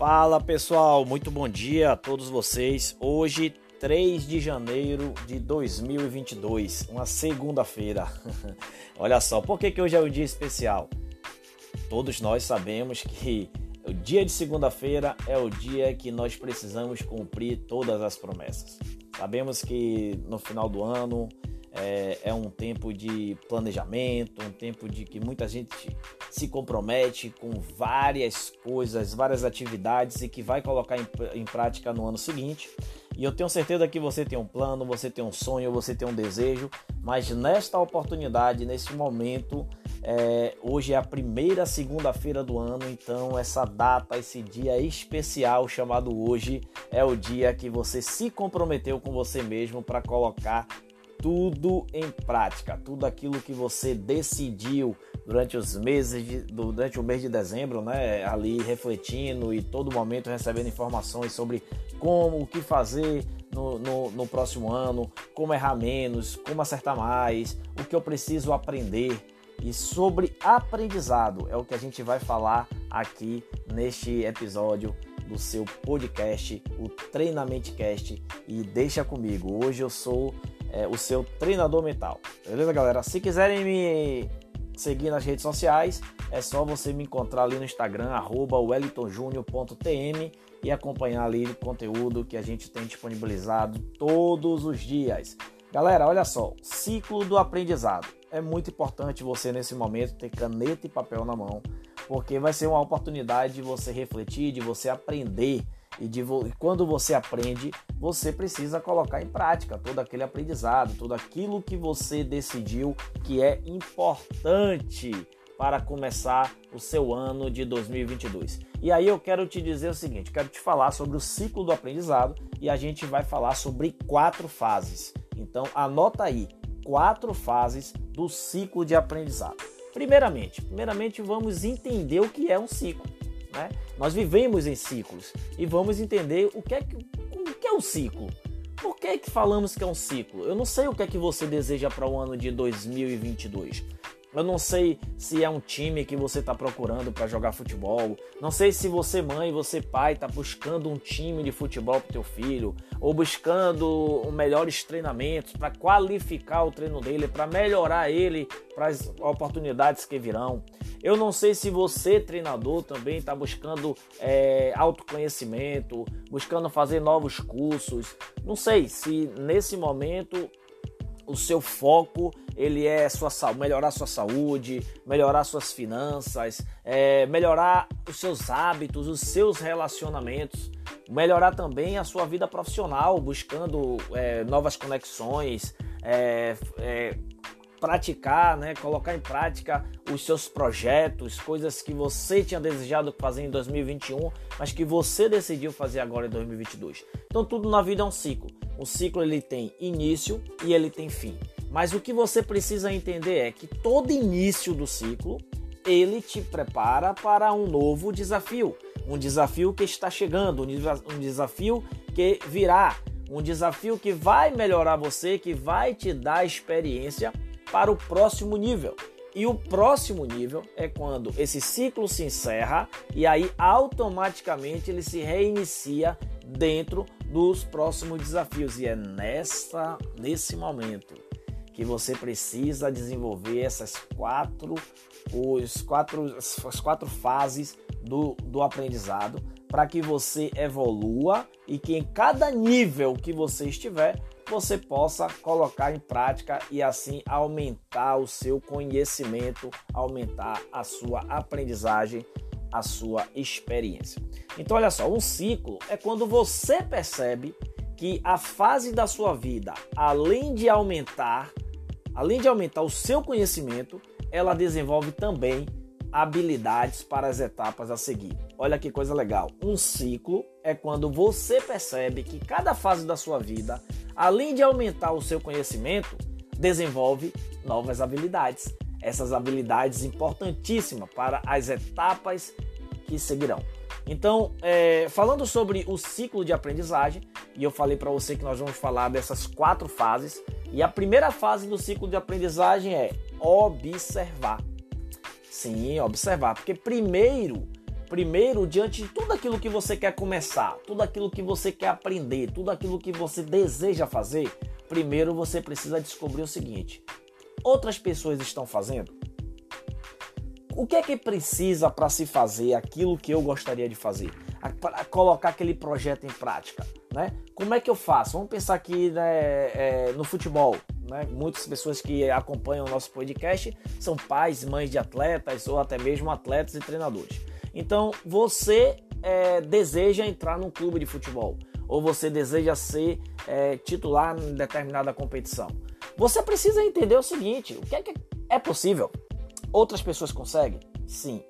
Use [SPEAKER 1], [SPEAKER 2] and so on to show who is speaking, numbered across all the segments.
[SPEAKER 1] Fala pessoal, muito bom dia a todos vocês. Hoje, 3 de janeiro de 2022, uma segunda-feira. Olha só, por que, que hoje é um dia especial? Todos nós sabemos que o dia de segunda-feira é o dia que nós precisamos cumprir todas as promessas. Sabemos que no final do ano é, é, um tempo de planejamento, um tempo de que muita gente se compromete com várias coisas, várias atividades e que vai colocar em, em prática no ano seguinte. E eu tenho certeza que você tem um plano, você tem um sonho, você tem um desejo, mas nesta oportunidade, nesse momento, é, hoje é a primeira segunda-feira do ano, então essa data, esse dia especial chamado hoje, é o dia que você se comprometeu com você mesmo para colocar tudo em prática, tudo aquilo que você decidiu durante os meses, de, durante o mês de dezembro, né, ali refletindo e todo momento recebendo informações sobre como, o que fazer no, no, no próximo ano, como errar menos, como acertar mais, o que eu preciso aprender e sobre aprendizado é o que a gente vai falar aqui neste episódio do seu podcast, o Treinamento Cast. E deixa comigo, hoje eu sou é, o seu treinador mental. Beleza, galera? Se quiserem me seguir nas redes sociais, é só você me encontrar ali no Instagram, wellingtonjunior.tm e acompanhar ali o conteúdo que a gente tem disponibilizado todos os dias. Galera, olha só, ciclo do aprendizado. É muito importante você nesse momento ter caneta e papel na mão, porque vai ser uma oportunidade de você refletir, de você aprender e, de, e quando você aprende, você precisa colocar em prática todo aquele aprendizado, tudo aquilo que você decidiu que é importante para começar o seu ano de 2022. E aí eu quero te dizer o seguinte, quero te falar sobre o ciclo do aprendizado e a gente vai falar sobre quatro fases. Então anota aí, quatro fases do ciclo de aprendizado. Primeiramente, primeiramente vamos entender o que é um ciclo. Né? Nós vivemos em ciclos e vamos entender o que é que, o que é um ciclo. Por que, que falamos que é um ciclo? Eu não sei o que é que você deseja para o ano de 2022. Eu não sei se é um time que você está procurando para jogar futebol. Não sei se você mãe, você pai está buscando um time de futebol para teu filho ou buscando melhores treinamentos para qualificar o treino dele, para melhorar ele para as oportunidades que virão. Eu não sei se você treinador também está buscando é, autoconhecimento, buscando fazer novos cursos. Não sei se nesse momento o seu foco ele é sua melhorar sua saúde, melhorar suas finanças, é, melhorar os seus hábitos, os seus relacionamentos, melhorar também a sua vida profissional, buscando é, novas conexões, é, é praticar, né, colocar em prática os seus projetos, coisas que você tinha desejado fazer em 2021, mas que você decidiu fazer agora em 2022. Então tudo na vida é um ciclo. O ciclo ele tem início e ele tem fim. Mas o que você precisa entender é que todo início do ciclo ele te prepara para um novo desafio, um desafio que está chegando, um desafio que virá, um desafio que vai melhorar você, que vai te dar experiência para o próximo nível. E o próximo nível é quando esse ciclo se encerra e aí automaticamente ele se reinicia dentro dos próximos desafios. E é nessa, nesse momento que você precisa desenvolver essas quatro, os quatro, as quatro fases do, do aprendizado para que você evolua e que em cada nível que você estiver, você possa colocar em prática e assim aumentar o seu conhecimento, aumentar a sua aprendizagem, a sua experiência. Então, olha só, um ciclo é quando você percebe que a fase da sua vida, além de aumentar, além de aumentar o seu conhecimento, ela desenvolve também habilidades para as etapas a seguir. Olha que coisa legal. Um ciclo é quando você percebe que cada fase da sua vida, além de aumentar o seu conhecimento, desenvolve novas habilidades. Essas habilidades importantíssimas para as etapas que seguirão. Então, é, falando sobre o ciclo de aprendizagem, e eu falei para você que nós vamos falar dessas quatro fases, e a primeira fase do ciclo de aprendizagem é observar. Sim, observar, porque primeiro primeiro, diante de tudo aquilo que você quer começar, tudo aquilo que você quer aprender, tudo aquilo que você deseja fazer, primeiro você precisa descobrir o seguinte: outras pessoas estão fazendo? O que é que precisa para se fazer aquilo que eu gostaria de fazer? Para colocar aquele projeto em prática, né? Como é que eu faço? Vamos pensar aqui né, é, no futebol. Né? Muitas pessoas que acompanham o nosso podcast são pais, mães de atletas ou até mesmo atletas e treinadores. Então, você é, deseja entrar num clube de futebol ou você deseja ser é, titular em determinada competição. Você precisa entender o seguinte: o que é, que é possível? Outras pessoas conseguem? Sim.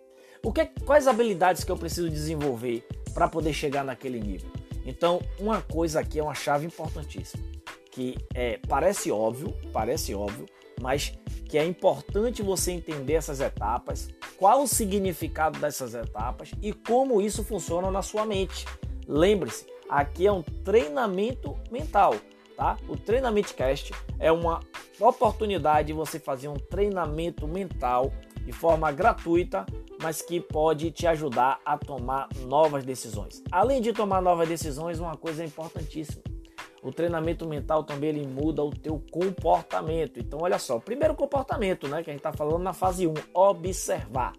[SPEAKER 1] O que, quais habilidades que eu preciso desenvolver para poder chegar naquele nível? Então, uma coisa aqui é uma chave importantíssima, que é parece óbvio, parece óbvio, mas que é importante você entender essas etapas, qual o significado dessas etapas e como isso funciona na sua mente. Lembre-se, aqui é um treinamento mental, tá? O treinamento cast é uma oportunidade de você fazer um treinamento mental de forma gratuita, mas que pode te ajudar a tomar novas decisões. Além de tomar novas decisões, uma coisa importantíssima o treinamento mental também ele muda o teu comportamento. Então, olha só, primeiro comportamento, né, que a gente está falando na fase 1, observar.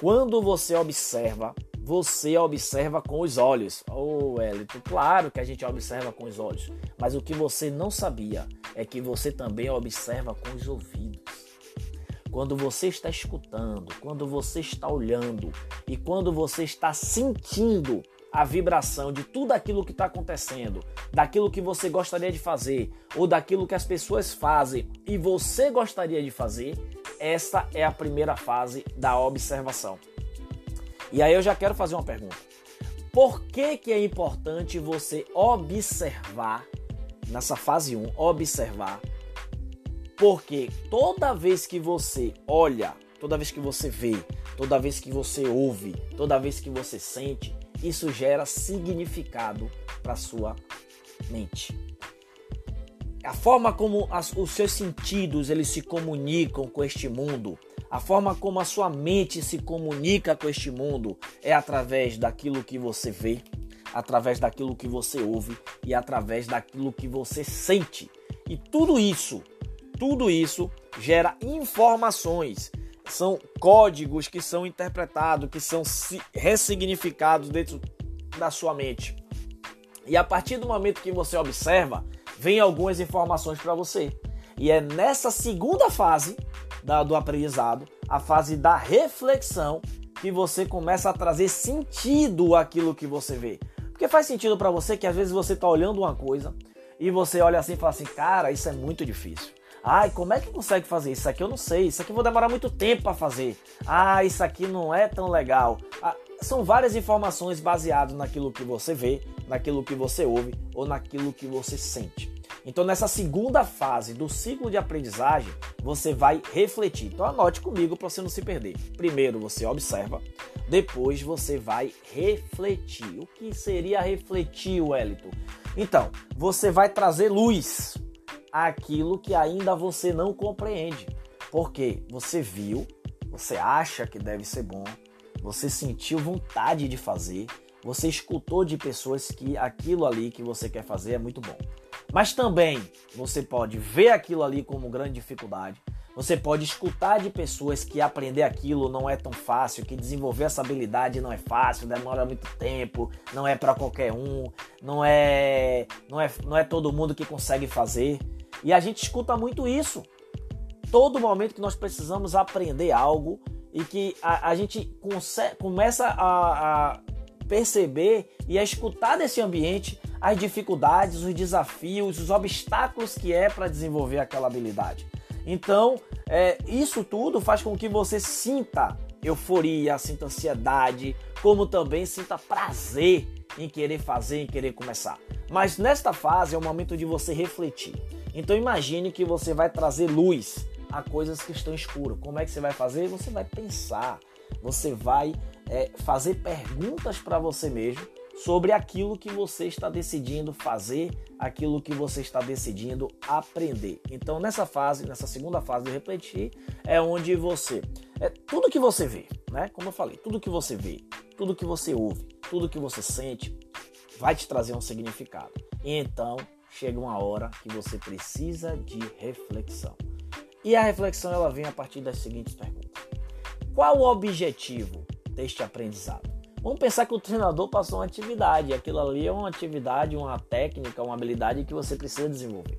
[SPEAKER 1] Quando você observa, você observa com os olhos. Ô, oh, Elito, claro que a gente observa com os olhos, mas o que você não sabia é que você também observa com os ouvidos. Quando você está escutando, quando você está olhando e quando você está sentindo a vibração de tudo aquilo que está acontecendo, daquilo que você gostaria de fazer ou daquilo que as pessoas fazem e você gostaria de fazer, essa é a primeira fase da observação. E aí eu já quero fazer uma pergunta. Por que, que é importante você observar, nessa fase 1, observar? Porque toda vez que você olha, toda vez que você vê, toda vez que você ouve, toda vez que você sente, isso gera significado para sua mente. A forma como as, os seus sentidos eles se comunicam com este mundo, a forma como a sua mente se comunica com este mundo é através daquilo que você vê, através daquilo que você ouve e através daquilo que você sente. E tudo isso, tudo isso gera informações são códigos que são interpretados, que são ressignificados dentro da sua mente. E a partir do momento que você observa, vem algumas informações para você. E é nessa segunda fase da, do aprendizado, a fase da reflexão, que você começa a trazer sentido àquilo que você vê. Porque faz sentido para você que às vezes você está olhando uma coisa e você olha assim e fala assim, cara, isso é muito difícil. Ai, como é que consegue fazer isso aqui? Eu não sei. Isso aqui vou demorar muito tempo para fazer. Ah, isso aqui não é tão legal. Ah, são várias informações baseadas naquilo que você vê, naquilo que você ouve ou naquilo que você sente. Então, nessa segunda fase do ciclo de aprendizagem, você vai refletir. Então, anote comigo para você não se perder. Primeiro, você observa, depois, você vai refletir. O que seria refletir, Wellington? Então, você vai trazer luz aquilo que ainda você não compreende. Porque você viu, você acha que deve ser bom, você sentiu vontade de fazer, você escutou de pessoas que aquilo ali que você quer fazer é muito bom. Mas também você pode ver aquilo ali como grande dificuldade. Você pode escutar de pessoas que aprender aquilo não é tão fácil, que desenvolver essa habilidade não é fácil, demora muito tempo, não é para qualquer um, não é, não é, não é todo mundo que consegue fazer. E a gente escuta muito isso. Todo momento que nós precisamos aprender algo e que a, a gente começa a, a perceber e a escutar desse ambiente as dificuldades, os desafios, os obstáculos que é para desenvolver aquela habilidade. Então, é, isso tudo faz com que você sinta euforia, sinta ansiedade, como também sinta prazer em querer fazer, em querer começar. Mas nesta fase é o momento de você refletir. Então imagine que você vai trazer luz a coisas que estão escuras. Como é que você vai fazer? Você vai pensar, você vai é, fazer perguntas para você mesmo sobre aquilo que você está decidindo fazer, aquilo que você está decidindo aprender. Então, nessa fase, nessa segunda fase de refletir, é onde você. É tudo que você vê, né? Como eu falei, tudo que você vê, tudo que você ouve, tudo que você sente vai te trazer um significado. Então chega uma hora que você precisa de reflexão. E a reflexão ela vem a partir das seguintes perguntas: Qual o objetivo deste aprendizado? Vamos pensar que o treinador passou uma atividade, aquilo ali é uma atividade, uma técnica, uma habilidade que você precisa desenvolver.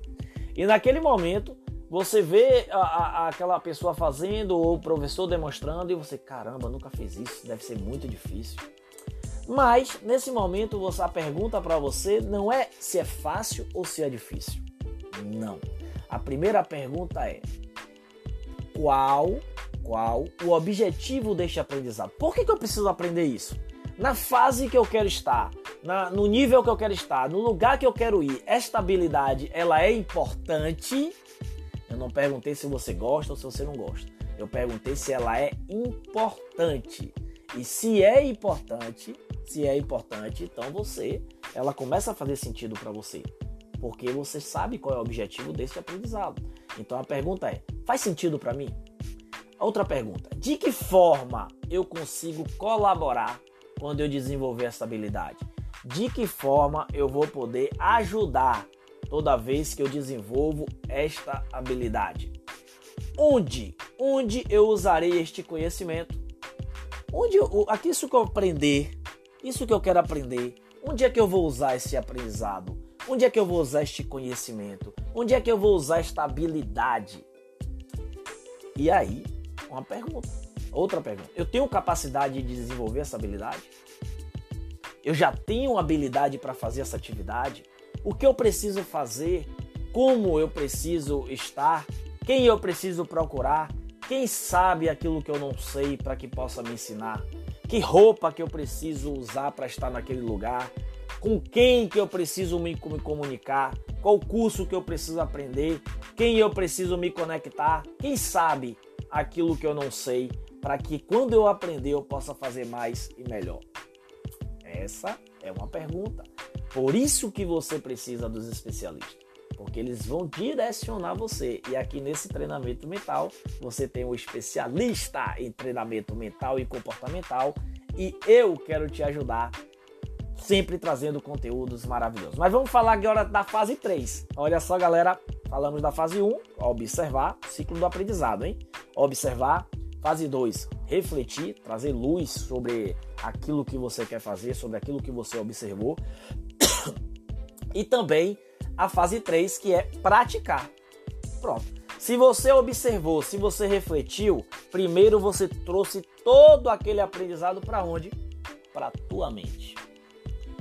[SPEAKER 1] E naquele momento, você vê a, a, aquela pessoa fazendo ou o professor demonstrando e você, caramba, nunca fiz isso, deve ser muito difícil. Mas nesse momento, a pergunta para você não é se é fácil ou se é difícil. Não. A primeira pergunta é: qual, qual o objetivo deste aprendizado? Por que, que eu preciso aprender isso? Na fase que eu quero estar, na, no nível que eu quero estar, no lugar que eu quero ir, esta habilidade ela é importante eu não perguntei se você gosta ou se você não gosta. Eu perguntei se ela é importante. E se é importante, se é importante, então você, ela começa a fazer sentido para você, porque você sabe qual é o objetivo desse aprendizado. Então a pergunta é: faz sentido para mim? Outra pergunta: de que forma eu consigo colaborar quando eu desenvolver essa habilidade? De que forma eu vou poder ajudar toda vez que eu desenvolvo esta habilidade. Onde? Onde eu usarei este conhecimento? Onde aqui que eu aprender, isso que eu quero aprender, onde é que eu vou usar esse aprendizado? Onde é que eu vou usar este conhecimento? Onde é que eu vou usar esta habilidade? E aí, uma pergunta. Outra pergunta. Eu tenho capacidade de desenvolver essa habilidade? Eu já tenho habilidade para fazer essa atividade? o que eu preciso fazer, como eu preciso estar, quem eu preciso procurar, quem sabe aquilo que eu não sei para que possa me ensinar, que roupa que eu preciso usar para estar naquele lugar, com quem que eu preciso me, me comunicar, qual curso que eu preciso aprender, quem eu preciso me conectar, quem sabe aquilo que eu não sei, para que quando eu aprender eu possa fazer mais e melhor. Essa é uma pergunta. Por isso que você precisa dos especialistas, porque eles vão direcionar você. E aqui nesse treinamento mental, você tem um especialista em treinamento mental e comportamental, e eu quero te ajudar sempre trazendo conteúdos maravilhosos. Mas vamos falar agora da fase 3. Olha só, galera, falamos da fase 1, observar, ciclo do aprendizado, hein? Observar, fase 2, refletir, trazer luz sobre aquilo que você quer fazer, sobre aquilo que você observou. E também a fase 3, que é praticar. Pronto. Se você observou, se você refletiu, primeiro você trouxe todo aquele aprendizado para onde? Para tua mente.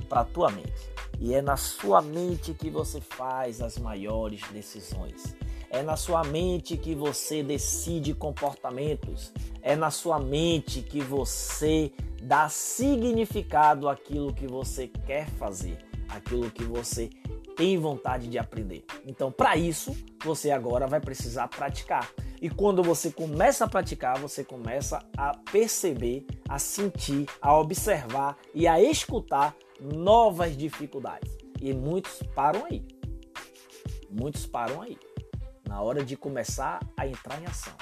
[SPEAKER 1] Para tua mente. E é na sua mente que você faz as maiores decisões. É na sua mente que você decide comportamentos. É na sua mente que você dá significado àquilo que você quer fazer aquilo que você tem vontade de aprender. Então, para isso, você agora vai precisar praticar. E quando você começa a praticar, você começa a perceber, a sentir, a observar e a escutar novas dificuldades. E muitos param aí. Muitos param aí. Na hora de começar a entrar em ação.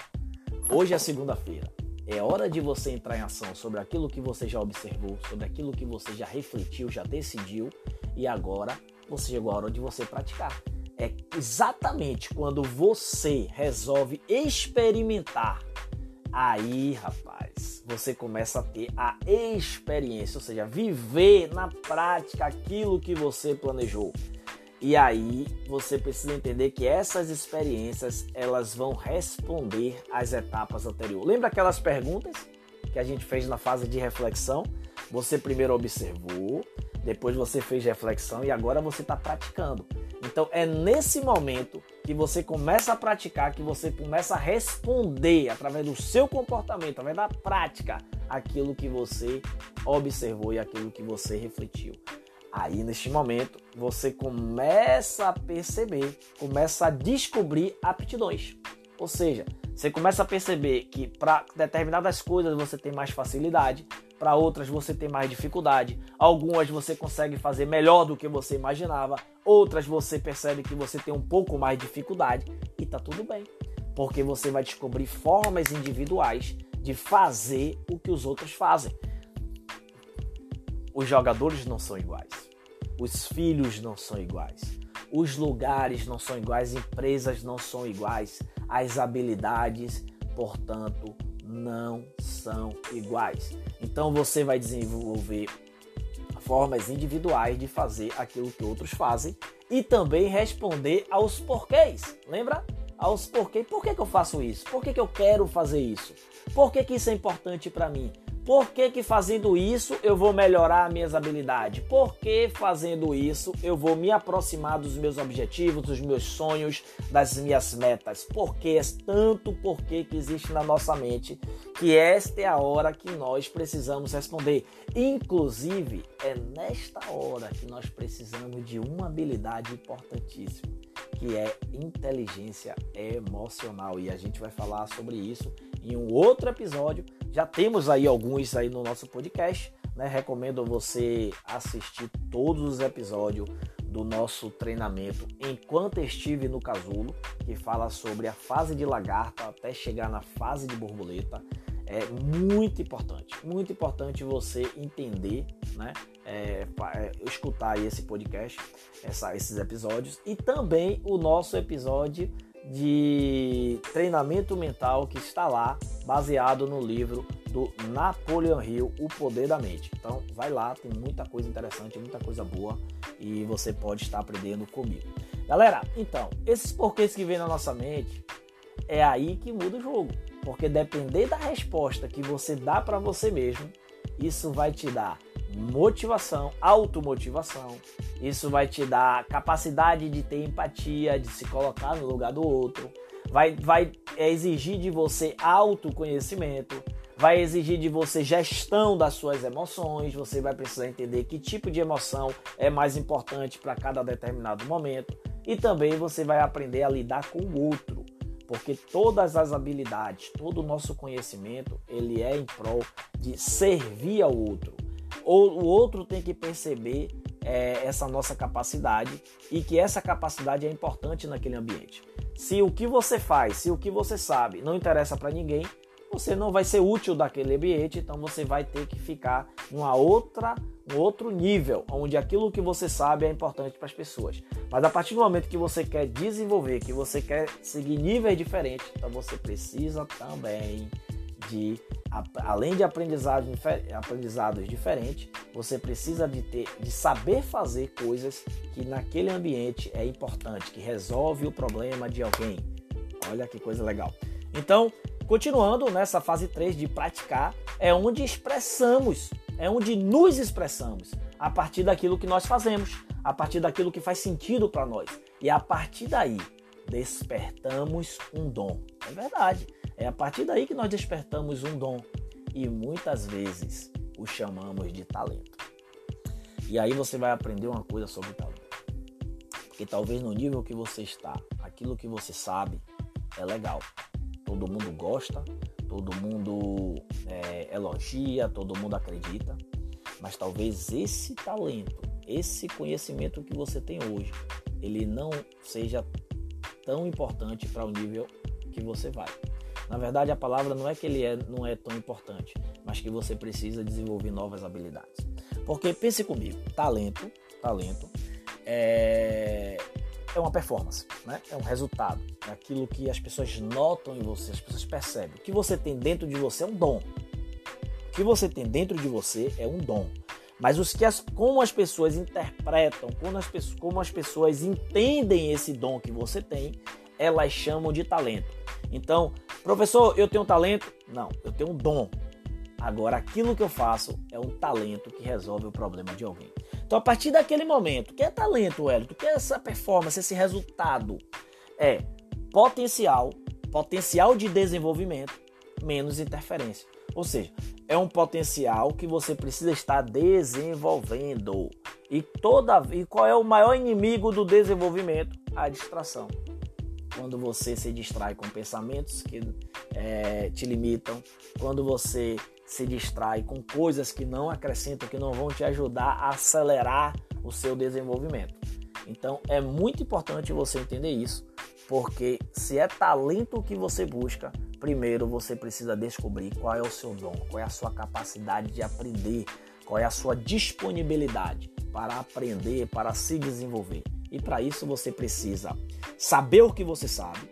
[SPEAKER 1] Hoje é segunda-feira. É hora de você entrar em ação sobre aquilo que você já observou, sobre aquilo que você já refletiu, já decidiu e agora você chegou a hora de você praticar. É exatamente quando você resolve experimentar. Aí, rapaz, você começa a ter a experiência, ou seja, viver na prática aquilo que você planejou. E aí você precisa entender que essas experiências elas vão responder às etapas anteriores. Lembra aquelas perguntas que a gente fez na fase de reflexão? Você primeiro observou, depois você fez reflexão e agora você está praticando. Então é nesse momento que você começa a praticar, que você começa a responder através do seu comportamento, através da prática, aquilo que você observou e aquilo que você refletiu. Aí neste momento você começa a perceber, começa a descobrir aptidões. Ou seja, você começa a perceber que para determinadas coisas você tem mais facilidade, para outras você tem mais dificuldade. Algumas você consegue fazer melhor do que você imaginava, outras você percebe que você tem um pouco mais de dificuldade e tá tudo bem, porque você vai descobrir formas individuais de fazer o que os outros fazem. os jogadores não são iguais. Os filhos não são iguais. Os lugares não são iguais, empresas não são iguais, as habilidades, portanto, não são iguais. Então você vai desenvolver formas individuais de fazer aquilo que outros fazem e também responder aos porquês. Lembra? Aos porquês. Por que, que eu faço isso? Por que, que eu quero fazer isso? Por que, que isso é importante para mim? Por que, que fazendo isso eu vou melhorar minhas habilidades? Por que fazendo isso eu vou me aproximar dos meus objetivos, dos meus sonhos, das minhas metas? Porque é tanto porquê que existe na nossa mente que esta é a hora que nós precisamos responder. Inclusive, é nesta hora que nós precisamos de uma habilidade importantíssima, que é inteligência emocional. E a gente vai falar sobre isso em um outro episódio já temos aí alguns aí no nosso podcast, né? Recomendo você assistir todos os episódios do nosso treinamento enquanto estive no casulo, que fala sobre a fase de lagarta até chegar na fase de borboleta. É muito importante, muito importante você entender, né? É, é, escutar esse podcast, essa, esses episódios e também o nosso episódio de treinamento mental que está lá, baseado no livro do Napoleon Hill, O Poder da Mente. Então, vai lá, tem muita coisa interessante, muita coisa boa e você pode estar aprendendo comigo. Galera, então, esses porquês que vem na nossa mente é aí que muda o jogo, porque depender da resposta que você dá para você mesmo, isso vai te dar motivação, automotivação. Isso vai te dar capacidade de ter empatia, de se colocar no lugar do outro. Vai, vai exigir de você autoconhecimento, vai exigir de você gestão das suas emoções. Você vai precisar entender que tipo de emoção é mais importante para cada determinado momento. E também você vai aprender a lidar com o outro, porque todas as habilidades, todo o nosso conhecimento, ele é em prol de servir ao outro ou o outro tem que perceber é, essa nossa capacidade e que essa capacidade é importante naquele ambiente. Se o que você faz, se o que você sabe não interessa para ninguém, você não vai ser útil daquele ambiente, então você vai ter que ficar numa outra, um outro nível, onde aquilo que você sabe é importante para as pessoas. Mas a partir do momento que você quer desenvolver, que você quer seguir níveis diferentes, então você precisa também de além de aprendizados, diferentes, você precisa de ter, de saber fazer coisas que naquele ambiente é importante, que resolve o problema de alguém. Olha que coisa legal. Então, continuando nessa fase 3 de praticar, é onde expressamos, é onde nos expressamos a partir daquilo que nós fazemos, a partir daquilo que faz sentido para nós. E a partir daí, despertamos um dom. É verdade. É a partir daí que nós despertamos um dom e muitas vezes o chamamos de talento. E aí você vai aprender uma coisa sobre talento. Porque talvez no nível que você está, aquilo que você sabe é legal. Todo mundo gosta, todo mundo é, elogia, todo mundo acredita. Mas talvez esse talento, esse conhecimento que você tem hoje, ele não seja tão importante para o nível que você vai. Na verdade, a palavra não é que ele é, não é tão importante, mas que você precisa desenvolver novas habilidades. Porque pense comigo, talento, talento é, é uma performance, né? é um resultado, é aquilo que as pessoas notam em você, as pessoas percebem. O que você tem dentro de você é um dom. O que você tem dentro de você é um dom. Mas os que as, como as pessoas interpretam, como as, como as pessoas entendem esse dom que você tem, elas chamam de talento. Então, professor, eu tenho um talento? Não, eu tenho um dom. Agora, aquilo que eu faço é um talento que resolve o problema de alguém. Então, a partir daquele momento, que é talento, Hélio? Que é essa performance, esse resultado? É potencial, potencial de desenvolvimento, menos interferência. Ou seja, é um potencial que você precisa estar desenvolvendo. E toda e qual é o maior inimigo do desenvolvimento? A distração quando você se distrai com pensamentos que é, te limitam, quando você se distrai com coisas que não acrescentam, que não vão te ajudar a acelerar o seu desenvolvimento. Então é muito importante você entender isso, porque se é talento que você busca, primeiro você precisa descobrir qual é o seu dom, qual é a sua capacidade de aprender, Qual é a sua disponibilidade para aprender, para se desenvolver? E para isso você precisa saber o que você sabe,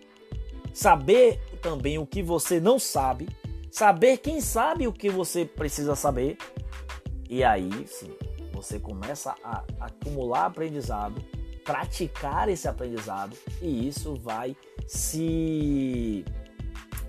[SPEAKER 1] saber também o que você não sabe, saber quem sabe o que você precisa saber. E aí sim, você começa a acumular aprendizado, praticar esse aprendizado e isso vai se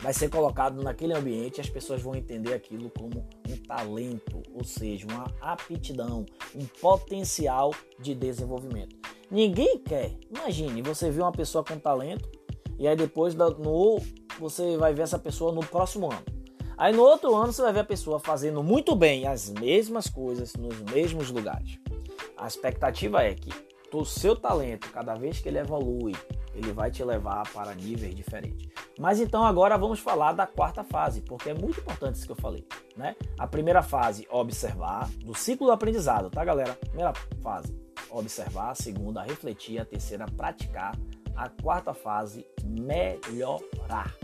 [SPEAKER 1] vai ser colocado naquele ambiente e as pessoas vão entender aquilo como um talento, ou seja, uma aptidão, um potencial de desenvolvimento. Ninguém quer. Imagine, você vê uma pessoa com talento e aí depois no você vai ver essa pessoa no próximo ano. Aí no outro ano você vai ver a pessoa fazendo muito bem as mesmas coisas nos mesmos lugares. A expectativa é que o seu talento, cada vez que ele evolui, ele vai te levar para níveis diferentes. Mas então agora vamos falar da quarta fase, porque é muito importante isso que eu falei, né? A primeira fase, observar, do ciclo do aprendizado, tá, galera? Primeira fase, observar, a segunda, refletir, a terceira, praticar, a quarta fase, melhorar.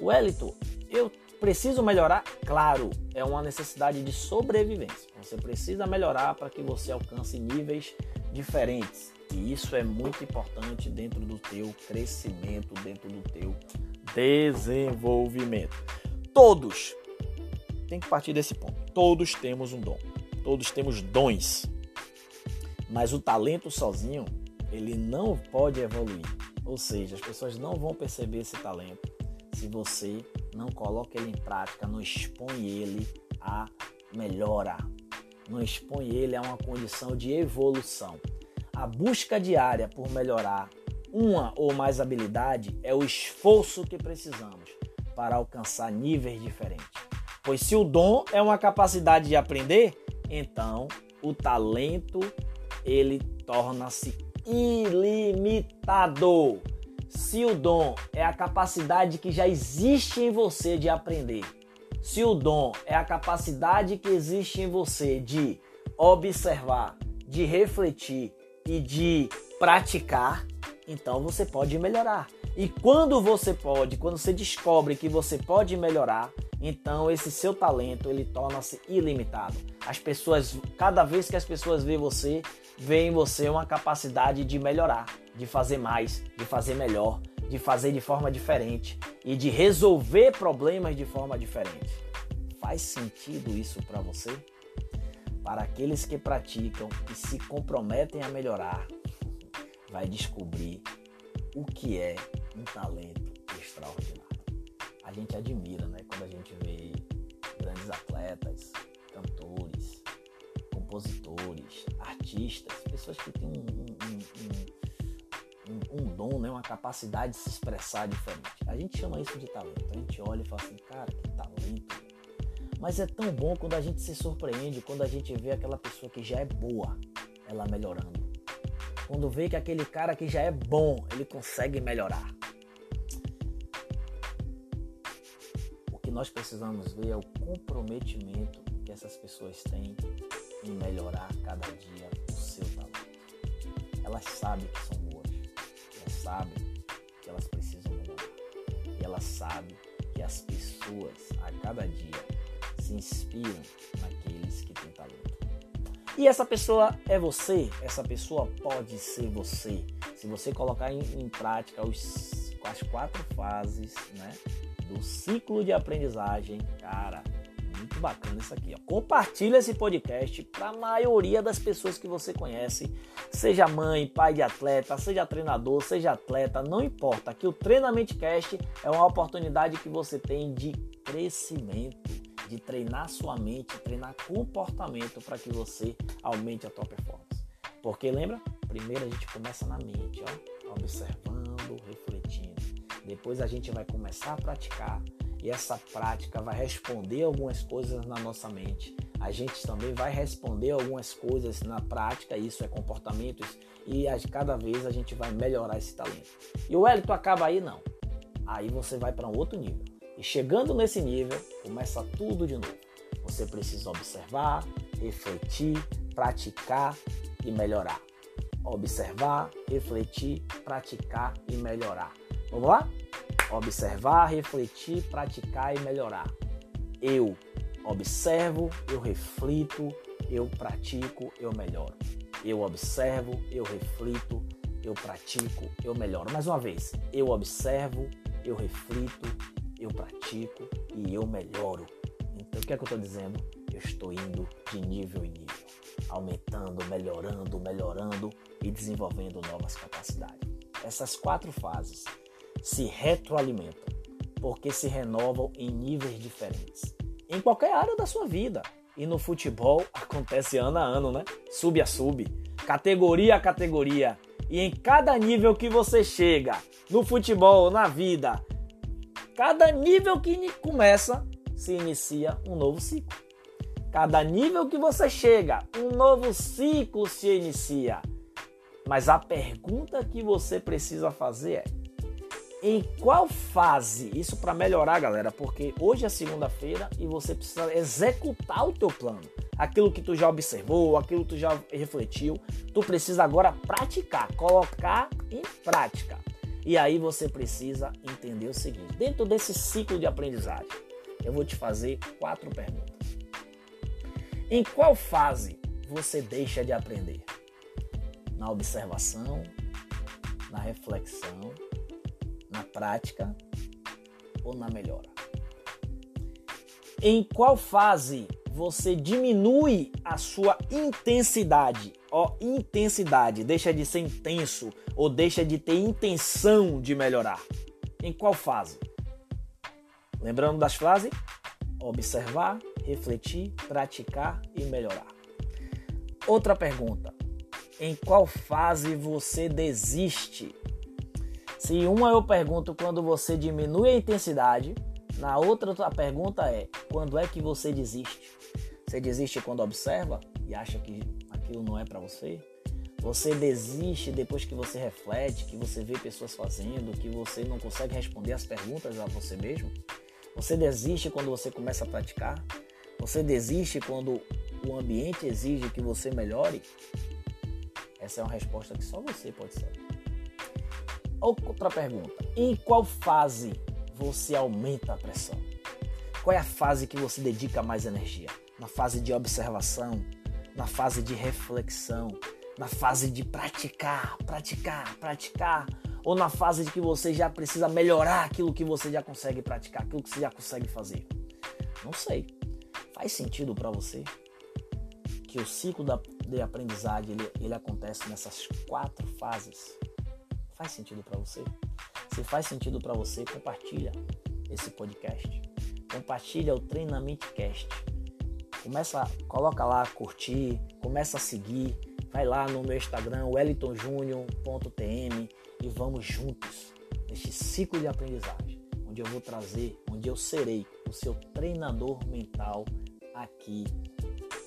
[SPEAKER 1] Wellington, eu preciso melhorar? Claro, é uma necessidade de sobrevivência. Você precisa melhorar para que você alcance níveis diferentes. E isso é muito importante dentro do teu crescimento, dentro do teu desenvolvimento. Todos tem que partir desse ponto. Todos temos um dom. Todos temos dons. Mas o talento sozinho, ele não pode evoluir. Ou seja, as pessoas não vão perceber esse talento se você não coloca ele em prática, não expõe ele a melhora, não expõe ele a uma condição de evolução. A busca diária por melhorar uma ou mais habilidade é o esforço que precisamos para alcançar níveis diferentes. Pois se o dom é uma capacidade de aprender, então o talento ele torna-se ilimitado. Se o dom é a capacidade que já existe em você de aprender, se o dom é a capacidade que existe em você de observar, de refletir e de praticar, então você pode melhorar. E quando você pode, quando você descobre que você pode melhorar, então esse seu talento ele torna-se ilimitado. As pessoas, cada vez que as pessoas veem você, veem em você uma capacidade de melhorar, de fazer mais, de fazer melhor, de fazer de forma diferente e de resolver problemas de forma diferente. Faz sentido isso para você? Para aqueles que praticam e se comprometem a melhorar, vai descobrir o que é um talento extraordinário. A gente admira, né, quando a gente vê grandes atletas, cantores, compositores, artistas, pessoas que têm um, um, um, um, dom, né, uma capacidade de se expressar diferente. A gente chama isso de talento. A gente olha e fala assim, cara, que talento. Mas é tão bom quando a gente se surpreende, quando a gente vê aquela pessoa que já é boa, ela melhorando quando vê que aquele cara que já é bom, ele consegue melhorar. O que nós precisamos ver é o comprometimento que essas pessoas têm em melhorar cada dia o seu talento. Elas sabem que são boas, elas sabem que elas precisam melhorar. E elas sabem que as pessoas a cada dia se inspiram E essa pessoa é você, essa pessoa pode ser você. Se você colocar em, em prática os, as quatro fases né, do ciclo de aprendizagem, cara, muito bacana isso aqui. Ó. Compartilha esse podcast para a maioria das pessoas que você conhece, seja mãe, pai de atleta, seja treinador, seja atleta, não importa. Aqui o Treinamento Cast é uma oportunidade que você tem de crescimento de treinar sua mente, treinar comportamento para que você aumente a tua performance. Porque lembra? Primeiro a gente começa na mente, ó, observando, refletindo. Depois a gente vai começar a praticar e essa prática vai responder algumas coisas na nossa mente. A gente também vai responder algumas coisas na prática, isso é comportamentos, e a, cada vez a gente vai melhorar esse talento. E o Wellington acaba aí? Não. Aí você vai para um outro nível. E chegando nesse nível, começa tudo de novo. Você precisa observar, refletir, praticar e melhorar. Observar, refletir, praticar e melhorar. Vamos lá? Observar, refletir, praticar e melhorar. Eu observo, eu reflito, eu pratico, eu melhoro. Eu observo, eu reflito, eu pratico, eu melhoro. Mais uma vez, eu observo, eu reflito, eu pratico e eu melhoro. Então, o que é que eu estou dizendo? Eu estou indo de nível em nível, aumentando, melhorando, melhorando e desenvolvendo novas capacidades. Essas quatro fases se retroalimentam, porque se renovam em níveis diferentes, em qualquer área da sua vida. E no futebol acontece ano a ano, né? Sub a sub, categoria a categoria. E em cada nível que você chega, no futebol, na vida, cada nível que começa, se inicia um novo ciclo. Cada nível que você chega, um novo ciclo se inicia. Mas a pergunta que você precisa fazer é: em qual fase? Isso para melhorar, galera, porque hoje é segunda-feira e você precisa executar o teu plano. Aquilo que tu já observou, aquilo que tu já refletiu, tu precisa agora praticar, colocar em prática. E aí você precisa entender o seguinte: dentro desse ciclo de aprendizagem, eu vou te fazer quatro perguntas. Em qual fase você deixa de aprender? Na observação, na reflexão, na prática ou na melhora? Em qual fase você diminui a sua intensidade? Ó, intensidade, deixa de ser intenso ou deixa de ter intenção de melhorar? Em qual fase? Lembrando das frases? Observar, refletir, praticar e melhorar. Outra pergunta: em qual fase você desiste? Se uma eu pergunto quando você diminui a intensidade, na outra a pergunta é quando é que você desiste? Você desiste quando observa e acha que aquilo não é para você? Você desiste depois que você reflete, que você vê pessoas fazendo, que você não consegue responder as perguntas a você mesmo? Você desiste quando você começa a praticar? Você desiste quando o ambiente exige que você melhore? Essa é uma resposta que só você pode saber. Outra pergunta: em qual fase você aumenta a pressão? Qual é a fase que você dedica mais energia? Na fase de observação, na fase de reflexão, na fase de praticar, praticar, praticar, ou na fase de que você já precisa melhorar aquilo que você já consegue praticar, aquilo que você já consegue fazer? Não sei. Faz sentido para você que o ciclo da, de aprendizagem ele, ele acontece nessas quatro fases? Faz sentido para você? Se faz sentido para você, compartilha esse podcast. Compartilha o Treinamento Cast. Começa, coloca lá curtir, começa a seguir, vai lá no meu Instagram wellingtonjunior.tm e vamos juntos neste ciclo de aprendizagem, onde eu vou trazer, onde eu serei o seu treinador mental aqui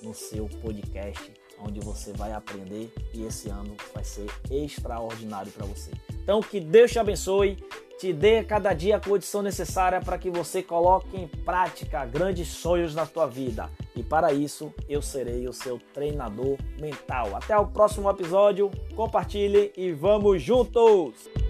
[SPEAKER 1] no seu podcast, onde você vai aprender e esse ano vai ser extraordinário para você. Então que Deus te abençoe, te dê cada dia a condição necessária para que você coloque em prática grandes sonhos na tua vida. E para isso eu serei o seu treinador mental. Até o próximo episódio, compartilhe e vamos juntos!